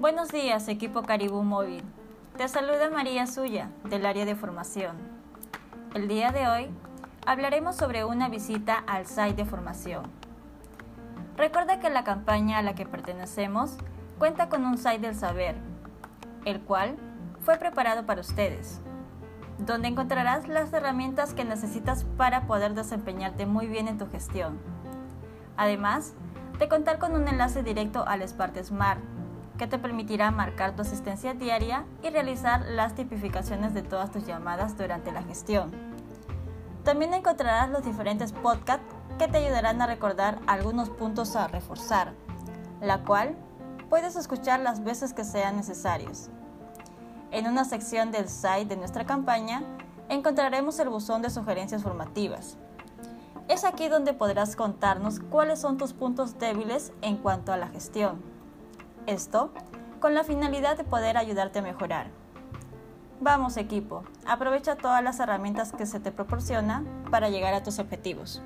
Buenos días, equipo Caribú Móvil. Te saluda María Suya, del área de formación. El día de hoy hablaremos sobre una visita al site de formación. Recuerda que la campaña a la que pertenecemos cuenta con un site del saber, el cual fue preparado para ustedes, donde encontrarás las herramientas que necesitas para poder desempeñarte muy bien en tu gestión. Además, de contar con un enlace directo al Smart Smart, que te permitirá marcar tu asistencia diaria y realizar las tipificaciones de todas tus llamadas durante la gestión. También encontrarás los diferentes podcasts que te ayudarán a recordar algunos puntos a reforzar, la cual puedes escuchar las veces que sean necesarios. En una sección del site de nuestra campaña encontraremos el buzón de sugerencias formativas, es aquí donde podrás contarnos cuáles son tus puntos débiles en cuanto a la gestión. Esto con la finalidad de poder ayudarte a mejorar. Vamos equipo, aprovecha todas las herramientas que se te proporciona para llegar a tus objetivos.